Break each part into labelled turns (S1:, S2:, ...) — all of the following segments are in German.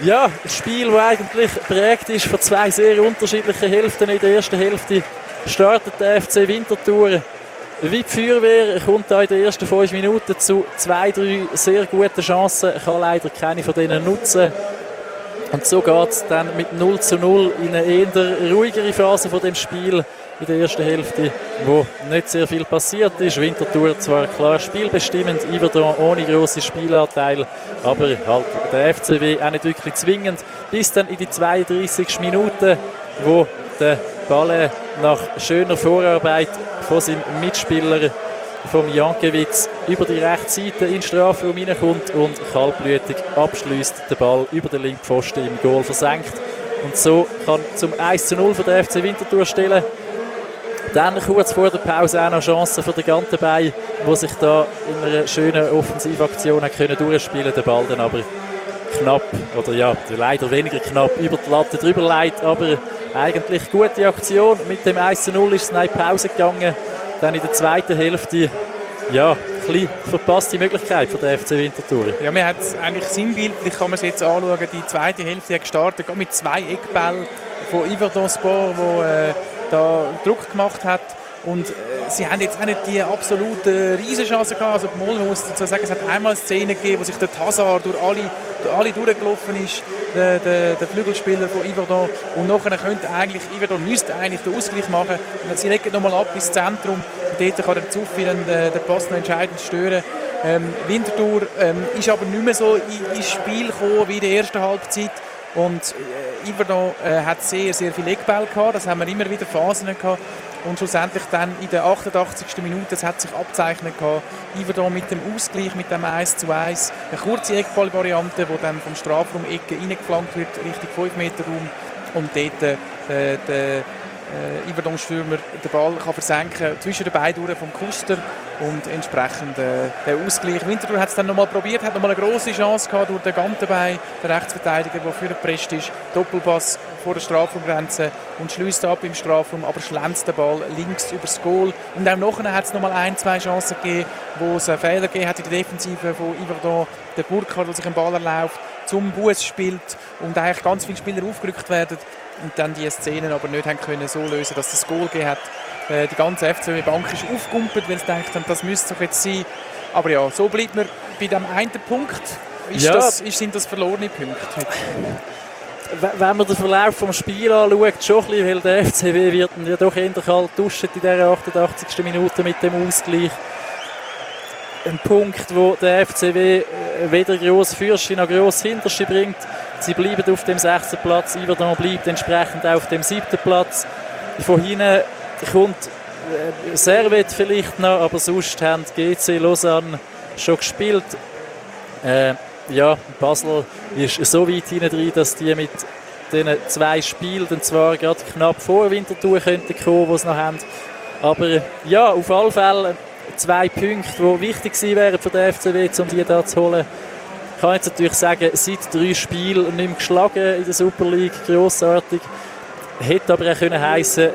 S1: Ja, ein Spiel, das eigentlich prägt ist von zwei sehr unterschiedlichen Hälften. In der ersten Hälfte startet der FC Winterthur wie die Feuerwehr, kommt da in den ersten fünf Minuten zu zwei, drei sehr guten Chancen, kann leider keine von denen nutzen. Und so geht es dann mit 0 zu 0 in eine eher ruhigere Phase von dem Spiel in der ersten Hälfte, wo nicht sehr viel passiert ist. Winterthur zwar klar spielbestimmend, Iverdon ohne grossen Spielanteil, aber halt der FCW auch nicht wirklich zwingend. Bis dann in die 32. Minute, wo der Ball nach schöner Vorarbeit von seinem Mitspieler vom Jankiewicz über die rechte Seite in den Strafraum hineinkommt und kaltblütig abschließt den Ball über den linken Pfosten im Goal versenkt. Und so kann zum 1 zu 0 für den FC Winterthur stellen. Dann kurz vor der Pause auch noch Chancen für den Gantenbein, wo sich da in einer schönen Offensivaktion können durchspielen Der Ball dann aber knapp, oder ja, leider weniger knapp, über die Latte drüber leitet. Aber eigentlich gute Aktion. Mit dem 1 zu 0 ist es in Pause gegangen. Dann in der zweiten Hälfte, ja, ein bisschen verpasste Möglichkeit für den FC Winterthur.
S2: Ja, man hat eigentlich sinnbildlich, kann man es jetzt anschauen, die zweite Hälfte hat gestartet, mit zwei Eckbällen von Yverdon Sport, wo äh, da Druck gemacht hat. Und äh, sie haben jetzt auch nicht die absolute Riesenchance gehabt. Also Moll muss dazu sagen, es hat einmal eine Szene gegeben, wo sich der Hazard durch alle, durch alle durchgelaufen ist, der, der, der Flügelspieler von Yverdon. Und nachher könnte eigentlich, Yverdon müsste eigentlich den Ausgleich machen. Und sie legen nochmal ab ins Zentrum. Und dort kann der Zuffi dann den, den Pass noch entscheidend stören. Ähm, Winterthur ähm, ist aber nicht mehr so in, ins Spiel gekommen wie in der ersten Halbzeit. Und äh, Yverdon äh, hat sehr, sehr viele Eckbälle gehabt. Das haben wir immer wieder Phasen gehabt. Und schlussendlich dann in der 88. Minute, es hat sich abzeichnet gehabt, Yverdon mit dem Ausgleich, mit dem 1 zu 1. Eine kurze Eckballvariante, die dann vom Strafraum Ecke reingeflankt wird, Richtung 5 Meter Raum. Und dort äh, der äh, Yverdon-Stürmer den Ball kann versenken zwischen den Beinen vom Kuster und entsprechend äh, der Ausgleich. Winterthur hat es dann nochmal probiert, hat nochmal eine große Chance gehabt durch den Gantenbein, der Rechtsverteidiger, der für gepresst ist. Doppelpass vor der Strafraumgrenze und schließt ab im Strafraum, aber schlänzt den Ball links übers Goal. Und auch nachher hat es nochmal ein, zwei Chancen gegeben, wo es einen Fehler gegeben hat in der Defensive von Yverdon. Der Burkhardt, der sich einen Ball erlaubt, zum Bus spielt und eigentlich ganz viele Spieler aufgerückt werden und dann die Szenen aber nicht haben können so lösen, dass das Goal gegeben hat. Äh, die ganze FCB-Bank ist aufgegumpelt, weil sie denkt, das müsste doch jetzt sein. Aber ja, so bleibt man bei dem einen Punkt. Ist ja. das, ist, sind das verlorene Punkte?
S1: Wenn man den Verlauf des Spiels anschaut, schon ein bisschen, weil der FCW wird ja doch eher kalt duschen in dieser 88. Minute mit dem Ausgleich. Ein Punkt, wo der FCW äh, weder gross Fürste noch gross Hinterste bringt. Sie bleiben auf dem sechsten Platz. Iverdon bleibt entsprechend auf dem siebten Platz. Von hinten kommt äh, Servet vielleicht noch, aber sonst haben GC Lausanne schon gespielt. Äh, ja, Basel ist so weit hinten drin, dass die mit diesen zwei Spielen dann zwar gerade knapp vor Winterthur könnten kommen, die sie noch haben. Aber ja, auf alle Fälle zwei Punkte, die wichtig gewesen wären für den FCW, um die da zu holen. Ich kann jetzt natürlich sagen, seit drei Spielen nicht mehr geschlagen in der Super League, grossartig. Hätte aber auch können heissen,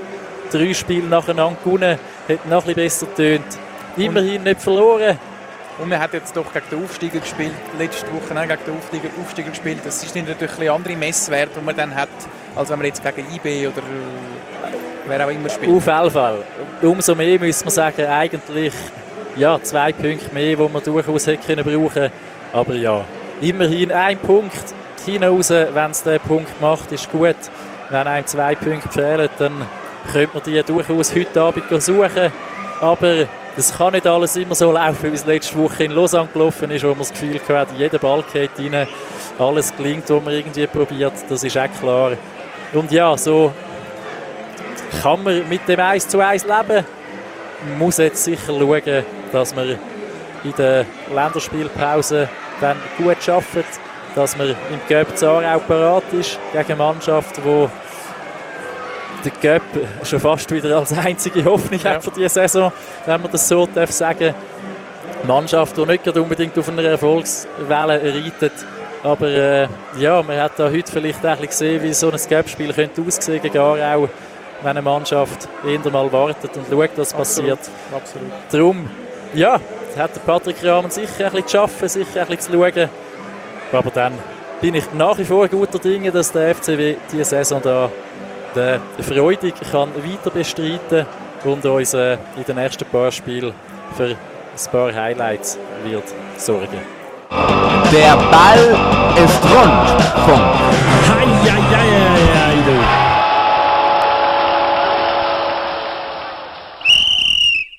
S1: drei Spiele nacheinander gewonnen, hätte noch ein bisschen besser tönt. Immerhin nicht verloren.
S2: Und man hat jetzt doch gegen den Aufsteiger gespielt, letzte Woche auch gegen den Aufsteiger, Aufsteiger gespielt. Das sind natürlich ein andere Messwerte, die man dann hat, als wenn man jetzt gegen IB oder äh, wer auch immer spielt.
S1: Auf jeden Fall. Umso mehr müssen wir sagen, eigentlich ja, zwei Punkte mehr, die man durchaus hätte können brauchen Aber ja, immerhin ein Punkt hinaus, wenn es den Punkt macht, ist gut. Wenn einem zwei Punkte fehlen, dann könnte man die durchaus heute Abend suchen. Aber das kann nicht alles immer so laufen, wie es letzte Woche in Lausanne gelaufen ist, wo man das Gefühl hatte, jeder Ball geht rein, alles gelingt, was man irgendwie probiert, das ist auch klar. Und ja, so kann man mit dem 1 zu 1 leben. Man muss jetzt sicher schauen, dass man in der Länderspielpause dann gut arbeitet, dass man im Zara auch parat ist gegen Mannschaften, die der Göpp schon fast wieder als einzige Hoffnung ja. hat für diese Saison, wenn man das so darf sagen. Mannschaft, die nicht unbedingt auf einer Erfolgswelle reitet. Aber äh, ja, man hat da heute vielleicht auch gesehen, wie so ein Göpp-Spiel könnte aussehen gegen Aarau, wenn eine Mannschaft eher mal wartet und schaut, was passiert.
S2: Absolut.
S1: Darum, ja, hat der Patrick Rahmen sicher ein bisschen zu arbeiten, sicher ein bisschen zu schauen. Aber dann bin ich nach wie vor guter Dinge, dass der FCW diese Saison da den freudig kann weiter bestreiten und uns äh, in den nächsten paar Spielen für ein paar Highlights wird sorgen.
S3: Der Ball ist rund. Punkt.